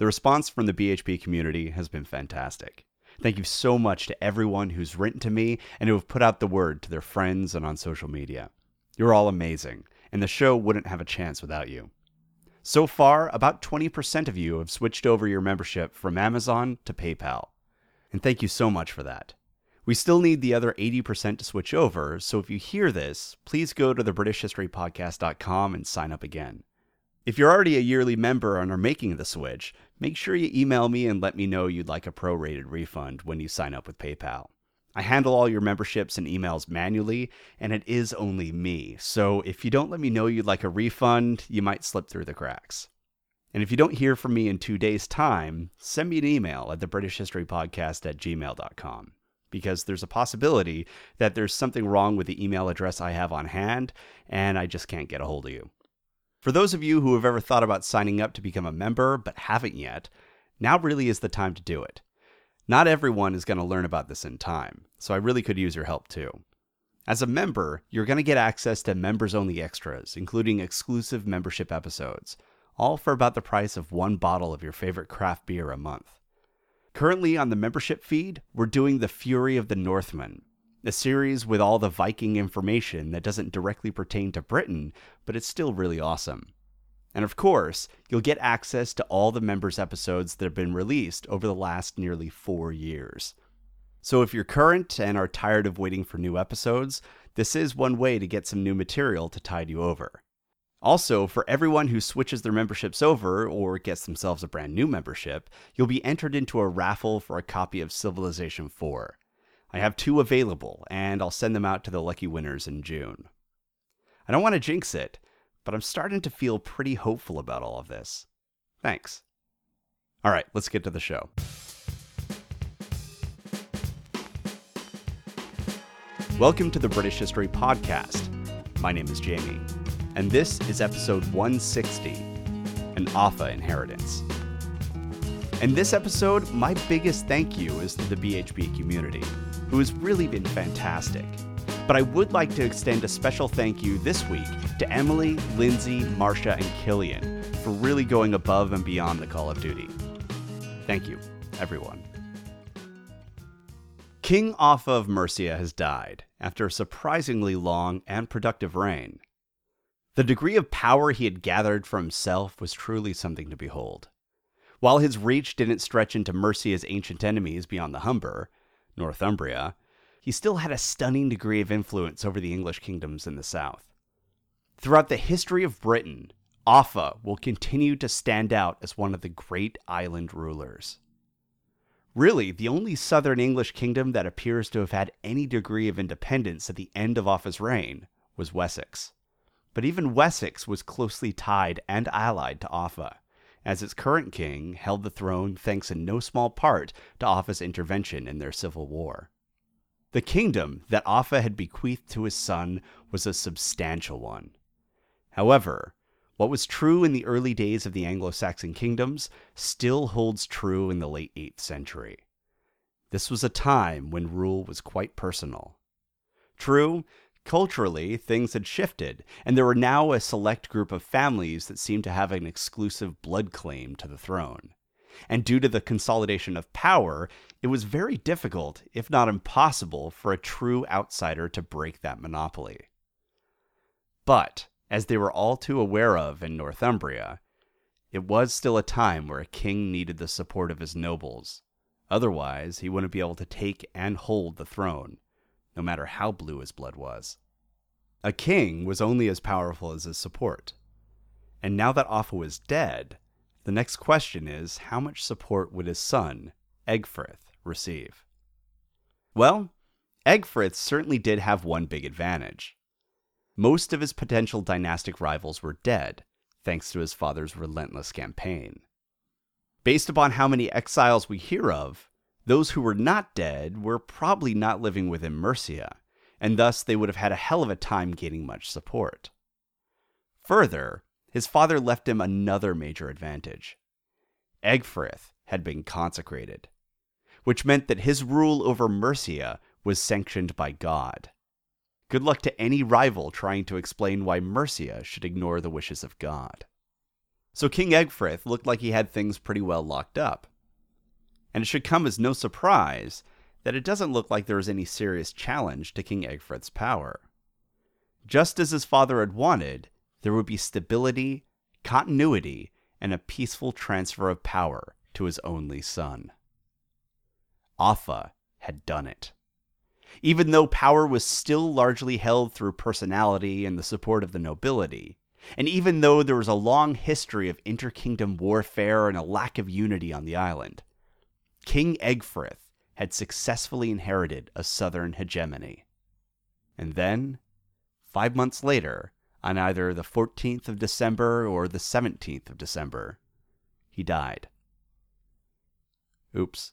The response from the BHP community has been fantastic. Thank you so much to everyone who's written to me and who have put out the word to their friends and on social media. You're all amazing, and the show wouldn't have a chance without you. So far, about 20% of you have switched over your membership from Amazon to PayPal. And thank you so much for that. We still need the other 80% to switch over, so if you hear this, please go to thebritishhistorypodcast.com and sign up again. If you're already a yearly member and are making the switch, make sure you email me and let me know you'd like a prorated refund when you sign up with PayPal. I handle all your memberships and emails manually, and it is only me, so if you don't let me know you'd like a refund, you might slip through the cracks. And if you don't hear from me in two days' time, send me an email at thebritishhistorypodcast at gmail.com because there's a possibility that there's something wrong with the email address I have on hand and I just can't get a hold of you. For those of you who have ever thought about signing up to become a member but haven't yet, now really is the time to do it. Not everyone is going to learn about this in time, so I really could use your help too. As a member, you're going to get access to members only extras, including exclusive membership episodes, all for about the price of one bottle of your favorite craft beer a month. Currently on the membership feed, we're doing The Fury of the Northmen, a series with all the Viking information that doesn't directly pertain to Britain, but it's still really awesome. And of course, you'll get access to all the members' episodes that have been released over the last nearly four years. So if you're current and are tired of waiting for new episodes, this is one way to get some new material to tide you over. Also, for everyone who switches their memberships over or gets themselves a brand new membership, you'll be entered into a raffle for a copy of Civilization 4. I have two available, and I'll send them out to the lucky winners in June. I don't want to jinx it, but I'm starting to feel pretty hopeful about all of this. Thanks. All right, let's get to the show. Welcome to the British History Podcast. My name is Jamie and this is episode 160 An Offa Inheritance. In this episode, my biggest thank you is to the BHP community, who has really been fantastic. But I would like to extend a special thank you this week to Emily, Lindsay, Marsha, and Killian for really going above and beyond the Call of Duty. Thank you, everyone. King Offa of Mercia has died after a surprisingly long and productive reign. The degree of power he had gathered for himself was truly something to behold. While his reach didn't stretch into Mercia's ancient enemies beyond the Humber, Northumbria, he still had a stunning degree of influence over the English kingdoms in the south. Throughout the history of Britain, Offa will continue to stand out as one of the great island rulers. Really, the only southern English kingdom that appears to have had any degree of independence at the end of Offa's reign was Wessex. But even Wessex was closely tied and allied to Offa, as its current king held the throne thanks in no small part to Offa's intervention in their civil war. The kingdom that Offa had bequeathed to his son was a substantial one. However, what was true in the early days of the Anglo Saxon kingdoms still holds true in the late 8th century. This was a time when rule was quite personal. True, Culturally, things had shifted, and there were now a select group of families that seemed to have an exclusive blood claim to the throne. And due to the consolidation of power, it was very difficult, if not impossible, for a true outsider to break that monopoly. But, as they were all too aware of in Northumbria, it was still a time where a king needed the support of his nobles. Otherwise, he wouldn't be able to take and hold the throne no matter how blue his blood was. A king was only as powerful as his support. And now that Offa was dead, the next question is how much support would his son, Egfrith, receive? Well, Egfrith certainly did have one big advantage. Most of his potential dynastic rivals were dead, thanks to his father's relentless campaign. Based upon how many exiles we hear of, those who were not dead were probably not living within Mercia, and thus they would have had a hell of a time gaining much support. Further, his father left him another major advantage. Egfrith had been consecrated, which meant that his rule over Mercia was sanctioned by God. Good luck to any rival trying to explain why Mercia should ignore the wishes of God. So King Egfrith looked like he had things pretty well locked up. And it should come as no surprise that it doesn't look like there is any serious challenge to King Egfrith's power. Just as his father had wanted, there would be stability, continuity, and a peaceful transfer of power to his only son. Offa had done it. Even though power was still largely held through personality and the support of the nobility, and even though there was a long history of interkingdom warfare and a lack of unity on the island, King Egfrith had successfully inherited a southern hegemony. And then, five months later, on either the 14th of December or the 17th of December, he died. Oops.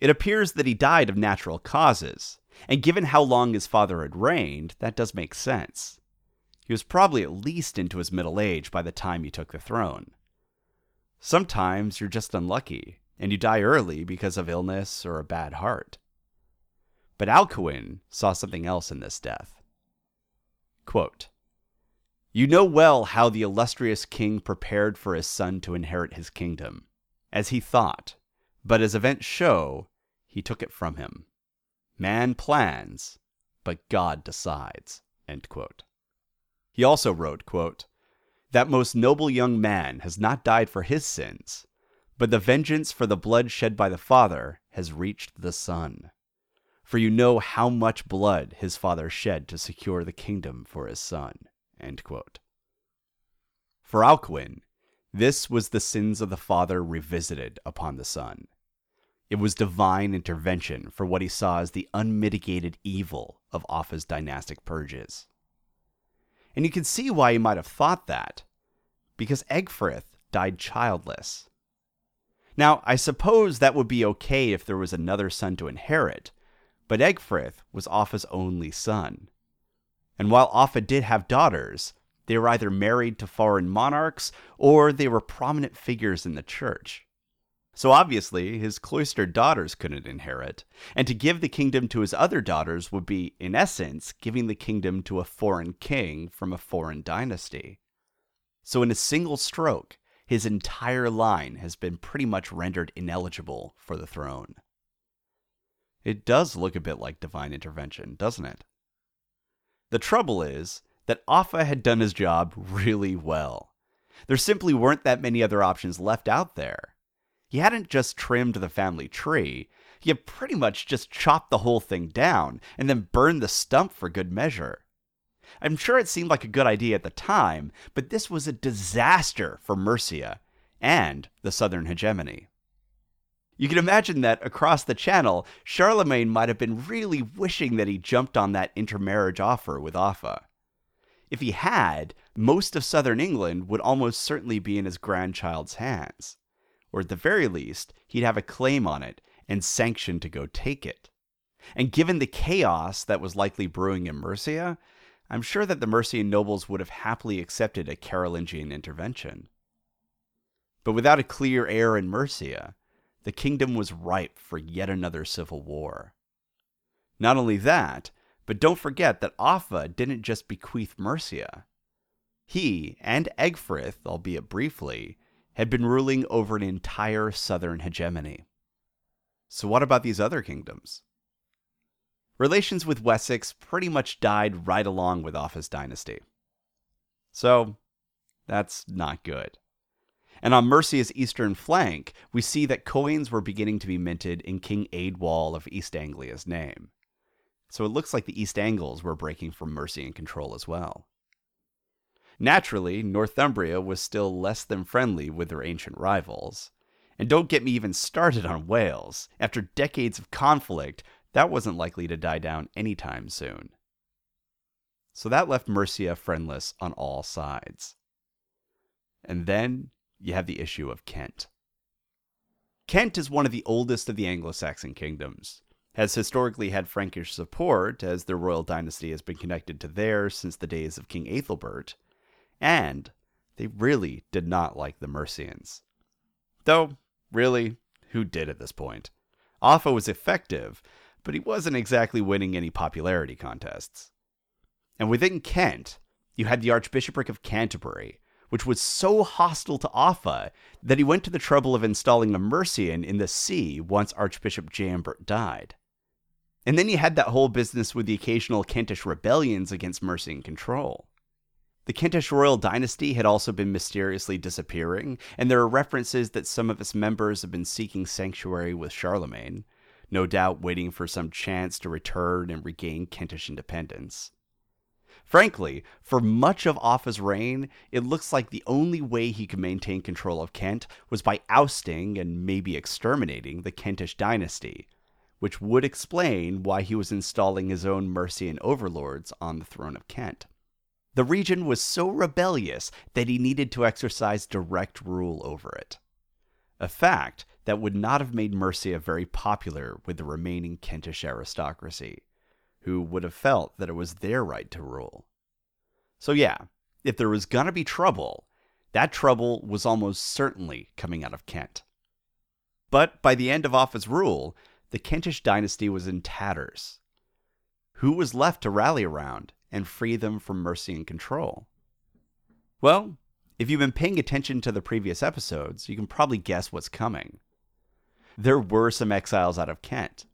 It appears that he died of natural causes, and given how long his father had reigned, that does make sense. He was probably at least into his middle age by the time he took the throne. Sometimes you're just unlucky, and you die early because of illness or a bad heart. But Alcuin saw something else in this death. Quote, you know well how the illustrious king prepared for his son to inherit his kingdom, as he thought, but as events show, he took it from him. Man plans, but God decides. He also wrote, quote, That most noble young man has not died for his sins, but the vengeance for the blood shed by the father has reached the son. For you know how much blood his father shed to secure the kingdom for his son. For Alcuin, this was the sins of the father revisited upon the son. It was divine intervention for what he saw as the unmitigated evil of Offa's dynastic purges. And you can see why he might have thought that, because Egfrith died childless. Now, I suppose that would be okay if there was another son to inherit, but Egfrith was Offa's only son. And while Offa did have daughters, they were either married to foreign monarchs or they were prominent figures in the church. So obviously, his cloistered daughters couldn't inherit, and to give the kingdom to his other daughters would be, in essence, giving the kingdom to a foreign king from a foreign dynasty. So, in a single stroke, his entire line has been pretty much rendered ineligible for the throne. It does look a bit like divine intervention, doesn't it? The trouble is that Offa had done his job really well. There simply weren't that many other options left out there. He hadn't just trimmed the family tree, he had pretty much just chopped the whole thing down and then burned the stump for good measure. I'm sure it seemed like a good idea at the time, but this was a disaster for Mercia and the southern hegemony. You can imagine that across the channel, Charlemagne might have been really wishing that he jumped on that intermarriage offer with Offa. If he had, most of southern England would almost certainly be in his grandchild's hands or at the very least, he'd have a claim on it and sanction to go take it. And given the chaos that was likely brewing in Mercia, I'm sure that the Mercian nobles would have happily accepted a Carolingian intervention. But without a clear heir in Mercia, the kingdom was ripe for yet another civil war. Not only that, but don't forget that Offa didn't just bequeath Mercia. He and Egfrith, albeit briefly, had been ruling over an entire southern hegemony. So, what about these other kingdoms? Relations with Wessex pretty much died right along with Offa's dynasty. So, that's not good. And on Mercia's eastern flank, we see that coins were beginning to be minted in King Eadwald of East Anglia's name. So it looks like the East Angles were breaking from Mercian control as well. Naturally, Northumbria was still less than friendly with their ancient rivals. And don't get me even started on Wales. After decades of conflict, that wasn't likely to die down anytime soon. So that left Mercia friendless on all sides. And then you have the issue of Kent. Kent is one of the oldest of the Anglo Saxon kingdoms, has historically had Frankish support, as their royal dynasty has been connected to theirs since the days of King Ethelbert, and they really did not like the Mercians. Though, really, who did at this point? Offa was effective, but he wasn't exactly winning any popularity contests. And within Kent, you had the Archbishopric of Canterbury, which was so hostile to Offa that he went to the trouble of installing a Mercian in the see once Archbishop Jambert died. And then you had that whole business with the occasional Kentish rebellions against Mercian control. The Kentish royal dynasty had also been mysteriously disappearing, and there are references that some of its members have been seeking sanctuary with Charlemagne, no doubt waiting for some chance to return and regain Kentish independence. Frankly, for much of Offa's reign, it looks like the only way he could maintain control of Kent was by ousting and maybe exterminating the Kentish dynasty, which would explain why he was installing his own Mercian overlords on the throne of Kent. The region was so rebellious that he needed to exercise direct rule over it. A fact that would not have made Mercia very popular with the remaining Kentish aristocracy who would have felt that it was their right to rule. So, yeah, if there was gonna be trouble, that trouble was almost certainly coming out of Kent. But by the end of Offa's rule, the Kentish dynasty was in tatters. Who was left to rally around and free them from Mercian control? Well, if you've been paying attention to the previous episodes, you can probably guess what's coming. There were some exiles out of Kent,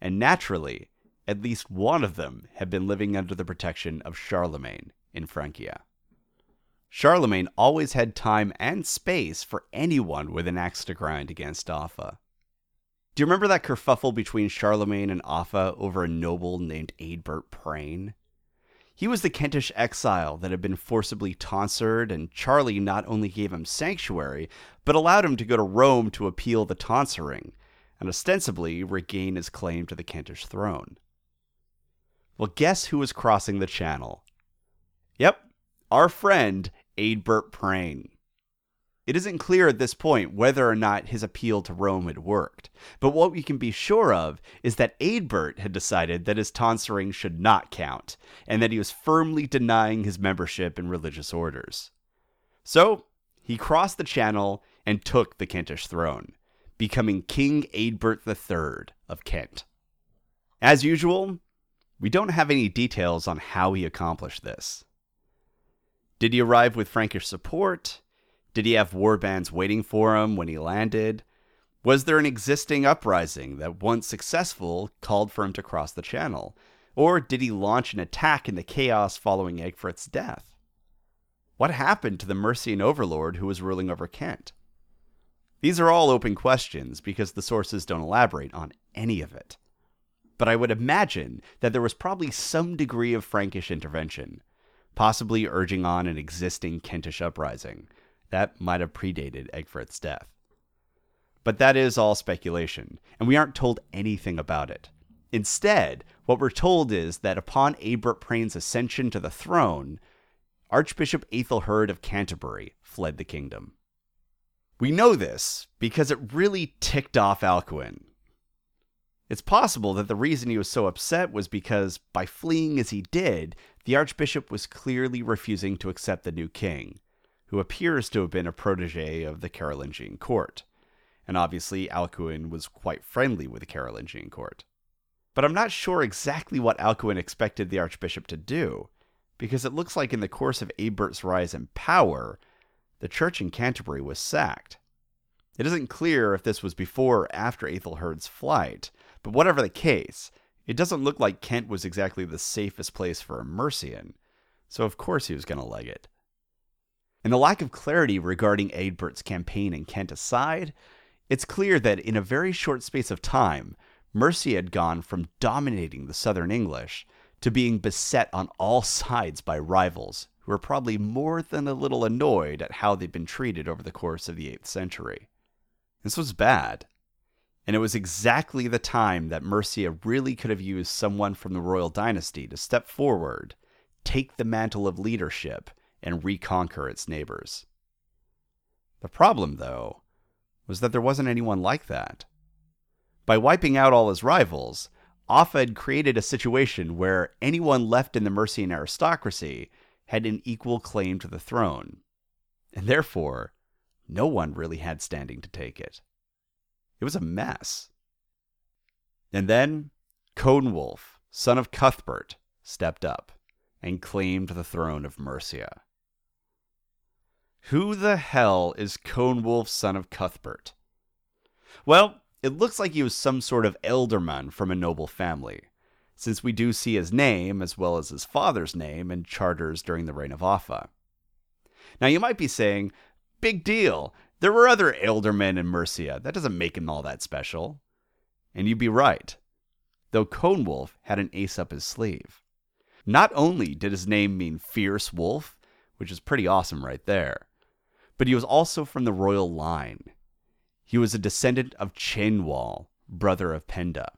and naturally, at least one of them had been living under the protection of Charlemagne in Francia. Charlemagne always had time and space for anyone with an axe to grind against Offa. Do you remember that kerfuffle between Charlemagne and Offa over a noble named Eadbert Praen? He was the Kentish exile that had been forcibly tonsured, and Charlie not only gave him sanctuary, but allowed him to go to Rome to appeal the tonsuring, and ostensibly regain his claim to the Kentish throne. Well, guess who was crossing the channel? Yep, our friend Eadbert Praen. It isn't clear at this point whether or not his appeal to Rome had worked, but what we can be sure of is that Eadbert had decided that his tonsuring should not count, and that he was firmly denying his membership in religious orders. So, he crossed the channel and took the Kentish throne, becoming King Eadbert III of Kent. As usual, we don't have any details on how he accomplished this. Did he arrive with Frankish support? Did he have war bands waiting for him when he landed? Was there an existing uprising that, once successful, called for him to cross the channel? Or did he launch an attack in the chaos following Egfrith's death? What happened to the Mercian overlord who was ruling over Kent? These are all open questions because the sources don't elaborate on any of it but I would imagine that there was probably some degree of Frankish intervention, possibly urging on an existing Kentish uprising that might have predated Egfrith's death. But that is all speculation, and we aren't told anything about it. Instead, what we're told is that upon Eadbert Praen's ascension to the throne, Archbishop Aethelherd of Canterbury fled the kingdom. We know this because it really ticked off Alcuin, it's possible that the reason he was so upset was because, by fleeing as he did, the Archbishop was clearly refusing to accept the new king, who appears to have been a protege of the Carolingian court. And obviously, Alcuin was quite friendly with the Carolingian court. But I'm not sure exactly what Alcuin expected the Archbishop to do, because it looks like in the course of Eadbert's rise in power, the church in Canterbury was sacked. It isn't clear if this was before or after Aethelherd's flight, but whatever the case, it doesn't look like Kent was exactly the safest place for a Mercian, so of course he was going to leg it. And the lack of clarity regarding Eadbert's campaign in Kent aside, it's clear that in a very short space of time, Mercia had gone from dominating the southern English to being beset on all sides by rivals who were probably more than a little annoyed at how they'd been treated over the course of the 8th century. This was bad, and it was exactly the time that Mercia really could have used someone from the royal dynasty to step forward, take the mantle of leadership, and reconquer its neighbors. The problem, though, was that there wasn't anyone like that. By wiping out all his rivals, Offa had created a situation where anyone left in the Mercian aristocracy had an equal claim to the throne, and therefore, no one really had standing to take it. It was a mess. And then Coenwulf, son of Cuthbert, stepped up and claimed the throne of Mercia. Who the hell is Coenwulf, son of Cuthbert? Well, it looks like he was some sort of ealdorman from a noble family, since we do see his name, as well as his father's name, in charters during the reign of Offa. Now, you might be saying, big deal, there were other ealdormen in Mercia, that doesn't make him all that special. And you'd be right, though Coenwulf had an ace up his sleeve. Not only did his name mean fierce wolf, which is pretty awesome right there, but he was also from the royal line. He was a descendant of Cynwal, brother of Penda.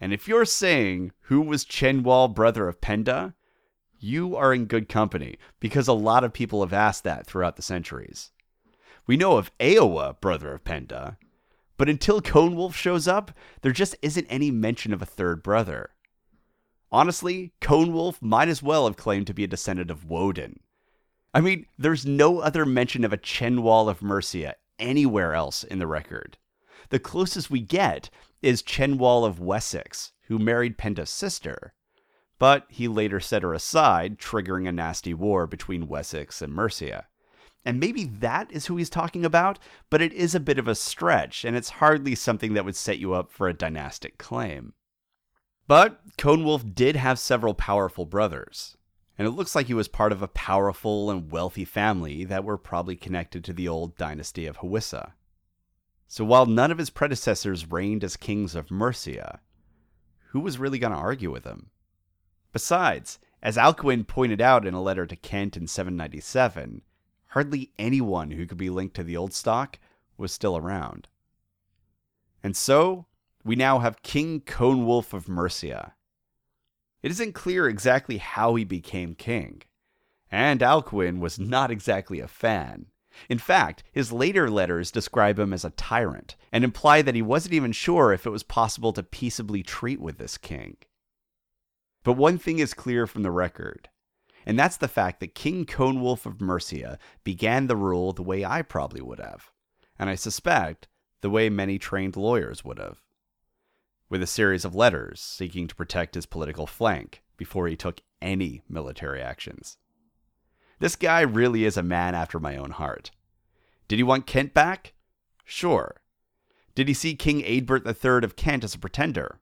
And if you're saying who was Cynwal, brother of Penda, you are in good company because a lot of people have asked that throughout the centuries. We know of Eowa, brother of Penda, but until Coenwulf shows up, there just isn't any mention of a third brother. Honestly, Coenwulf might as well have claimed to be a descendant of Woden. I mean, there's no other mention of a Cynwal of Mercia anywhere else in the record. The closest we get is Cynwal of Wessex, who married Penda's sister, but he later set her aside, triggering a nasty war between Wessex and Mercia. And maybe that is who he's talking about, but it is a bit of a stretch, and it's hardly something that would set you up for a dynastic claim. But Coenwulf did have several powerful brothers, and it looks like he was part of a powerful and wealthy family that were probably connected to the old dynasty of Hawissa. So while none of his predecessors reigned as kings of Mercia, who was really going to argue with him? Besides, as Alcuin pointed out in a letter to Kent in 797, hardly anyone who could be linked to the old stock was still around. And so, we now have King Coenwulf of Mercia. It isn't clear exactly how he became king, and Alcuin was not exactly a fan. In fact, his later letters describe him as a tyrant and imply that he wasn't even sure if it was possible to peaceably treat with this king. But one thing is clear from the record, and that's the fact that King Coenwulf of Mercia began the rule the way I probably would have, and I suspect the way many trained lawyers would have with a series of letters seeking to protect his political flank before he took any military actions. This guy really is a man after my own heart. Did he want Kent back? Sure. Did he see King Eadbert III of Kent as a pretender?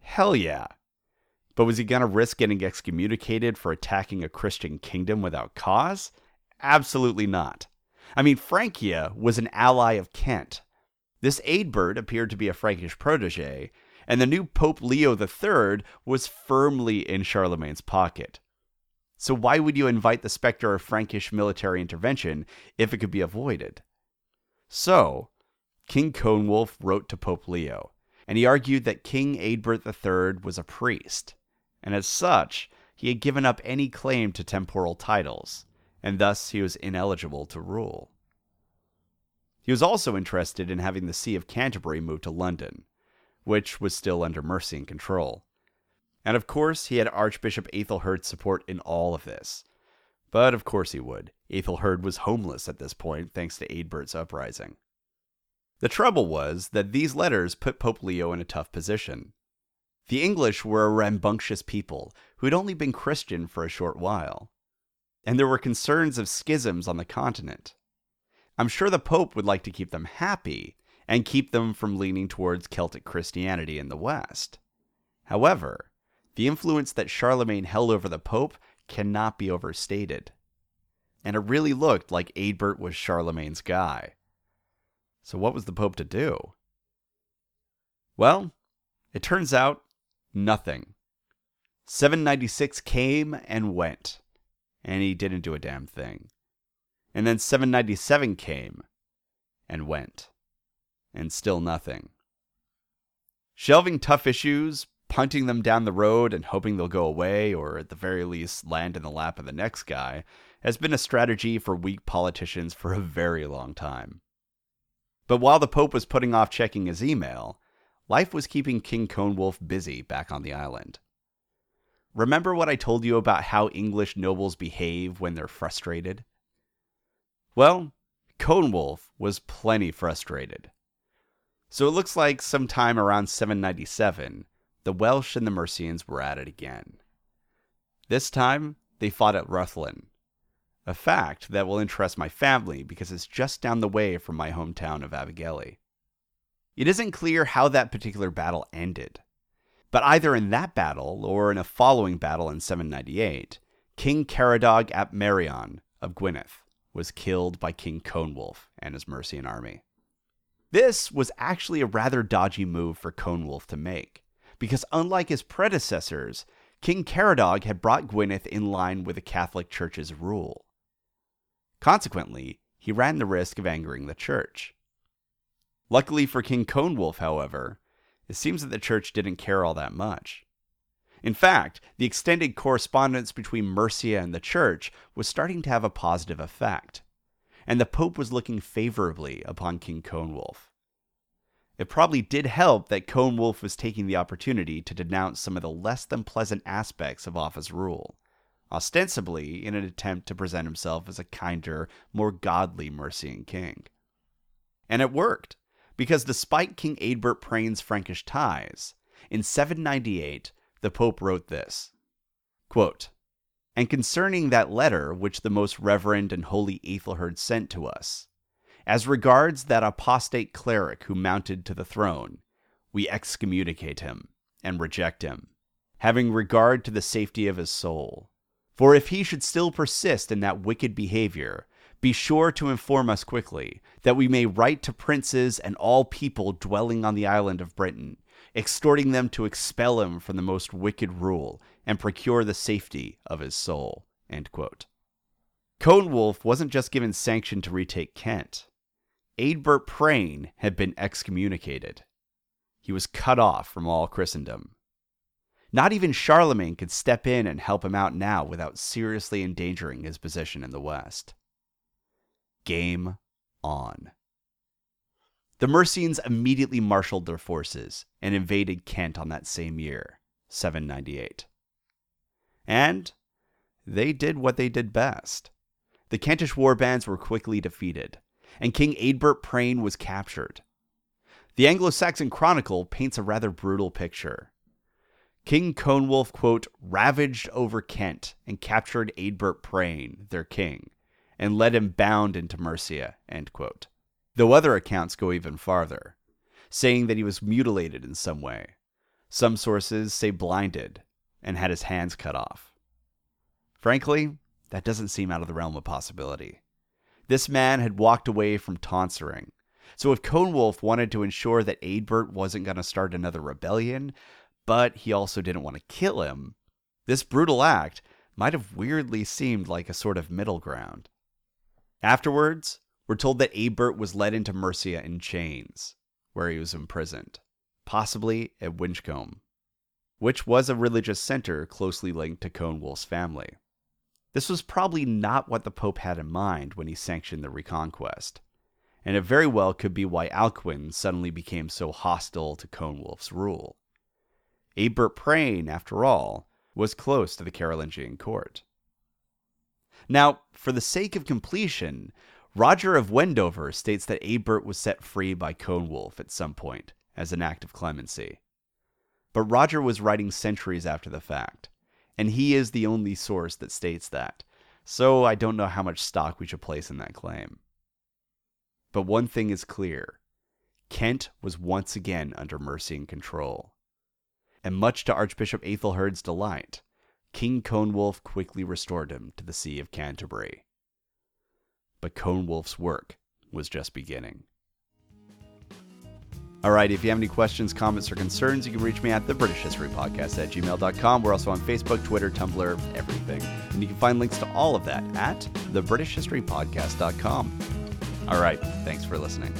Hell yeah. But was he going to risk getting excommunicated for attacking a Christian kingdom without cause? Absolutely not. I mean, Francia was an ally of Kent. This Eadbert appeared to be a Frankish protege, and the new Pope Leo III was firmly in Charlemagne's pocket. So why would you invite the specter of Frankish military intervention if it could be avoided? So, King Coenwulf wrote to Pope Leo, and he argued that King Eadbert III was a priest, and as such, he had given up any claim to temporal titles, and thus he was ineligible to rule. He was also interested in having the See of Canterbury moved to London, which was still under Mercian control. And of course, he had Archbishop Aethelherd's support in all of this. But of course he would. Aethelherd was homeless at this point thanks to Eadbert's uprising. The trouble was that these letters put Pope Leo in a tough position. The English were a rambunctious people who had only been Christian for a short while, and there were concerns of schisms on the continent. I'm sure the Pope would like to keep them happy, and keep them from leaning towards Celtic Christianity in the West. However, the influence that Charlemagne held over the Pope cannot be overstated. And it really looked like Eadbert was Charlemagne's guy. So, what was the Pope to do? Well, it turns out nothing. 796 came and went, and he didn't do a damn thing. And then 797 came and went and still nothing. Shelving tough issues, punting them down the road and hoping they'll go away, or at the very least land in the lap of the next guy, has been a strategy for weak politicians for a very long time. But while the Pope was putting off checking his email, life was keeping King Coenwulf busy back on the island. Remember what I told you about how English nobles behave when they're frustrated? Well, Coenwulf was plenty frustrated. So it looks like sometime around 797, the Welsh and the Mercians were at it again. This time, they fought at Rhuddlan, a fact that will interest my family because it's just down the way from my hometown of Abergele. It isn't clear how that particular battle ended, but either in that battle or in a following battle in 798, King Caradog ap Meirion of Gwynedd was killed by King Coenwulf and his Mercian army. This was actually a rather dodgy move for Coenwulf to make, because unlike his predecessors, King Caradog had brought Gwynedd in line with the Catholic Church's rule. Consequently, he ran the risk of angering the church. Luckily for King Coenwulf, however, it seems that the church didn't care all that much. In fact, the extended correspondence between Mercia and the church was starting to have a positive effect, and the Pope was looking favorably upon King Coenwulf. It probably did help that Coenwulf was taking the opportunity to denounce some of the less than pleasant aspects of Offa's rule, ostensibly in an attempt to present himself as a kinder, more godly Mercian king. And it worked, because despite King Eadbert Praen's Frankish ties, in 798 the Pope wrote this quote, And concerning that letter which the most reverend and holy Ethelherd sent to us, as regards that apostate cleric who mounted to the throne, we excommunicate him and reject him, having regard to the safety of his soul. For if he should still persist in that wicked behavior, be sure to inform us quickly, that we may write to princes and all people dwelling on the island of Britain, exhorting them to expel him from the most wicked rule and procure the safety of his soul. Coenwulf wasn't just given sanction to retake Kent. Eadbert Praen had been excommunicated. He was cut off from all Christendom. Not even Charlemagne could step in and help him out now without seriously endangering his position in the West. Game on. The Mercians immediately marshaled their forces and invaded Kent on that same year, 798. And they did what they did best. The Kentish warbands were quickly defeated, and King Eadbert Praen was captured. The Anglo Saxon Chronicle paints a rather brutal picture. King Coenwulf, quote, ravaged over Kent and captured Eadbert Praen, their king, and led him bound into Mercia, end quote though other accounts go even farther, saying that he was mutilated in some way. Some sources say blinded and had his hands cut off. Frankly, that doesn't seem out of the realm of possibility. This man had walked away from tonsuring, so if Coenwulf wanted to ensure that Eadbert wasn't going to start another rebellion, but he also didn't want to kill him, this brutal act might have weirdly seemed like a sort of middle ground. Afterwards, we're told that Eadbert was led into Mercia in chains, where he was imprisoned, possibly at Winchcombe, which was a religious center closely linked to Coenwulf's family. This was probably not what the Pope had in mind when he sanctioned the Reconquest, and it very well could be why Alcuin suddenly became so hostile to Coenwulf's rule. Eadbert Praen, after all, was close to the Carolingian court. Now, for the sake of completion, Roger of Wendover states that Eadbert was set free by Coenwulf at some point as an act of clemency. But Roger was writing centuries after the fact, and he is the only source that states that, so I don't know how much stock we should place in that claim. But one thing is clear Kent was once again under Mercian control. And much to Archbishop Ethelherd's delight, King Coenwulf quickly restored him to the See of Canterbury but Coenwulf's work was just beginning. All right, if you have any questions, comments, or concerns, you can reach me at the British History Podcast at gmail.com. We're also on Facebook, Twitter, Tumblr, everything. And you can find links to all of that at thebritishhistorypodcast.com. All right, thanks for listening.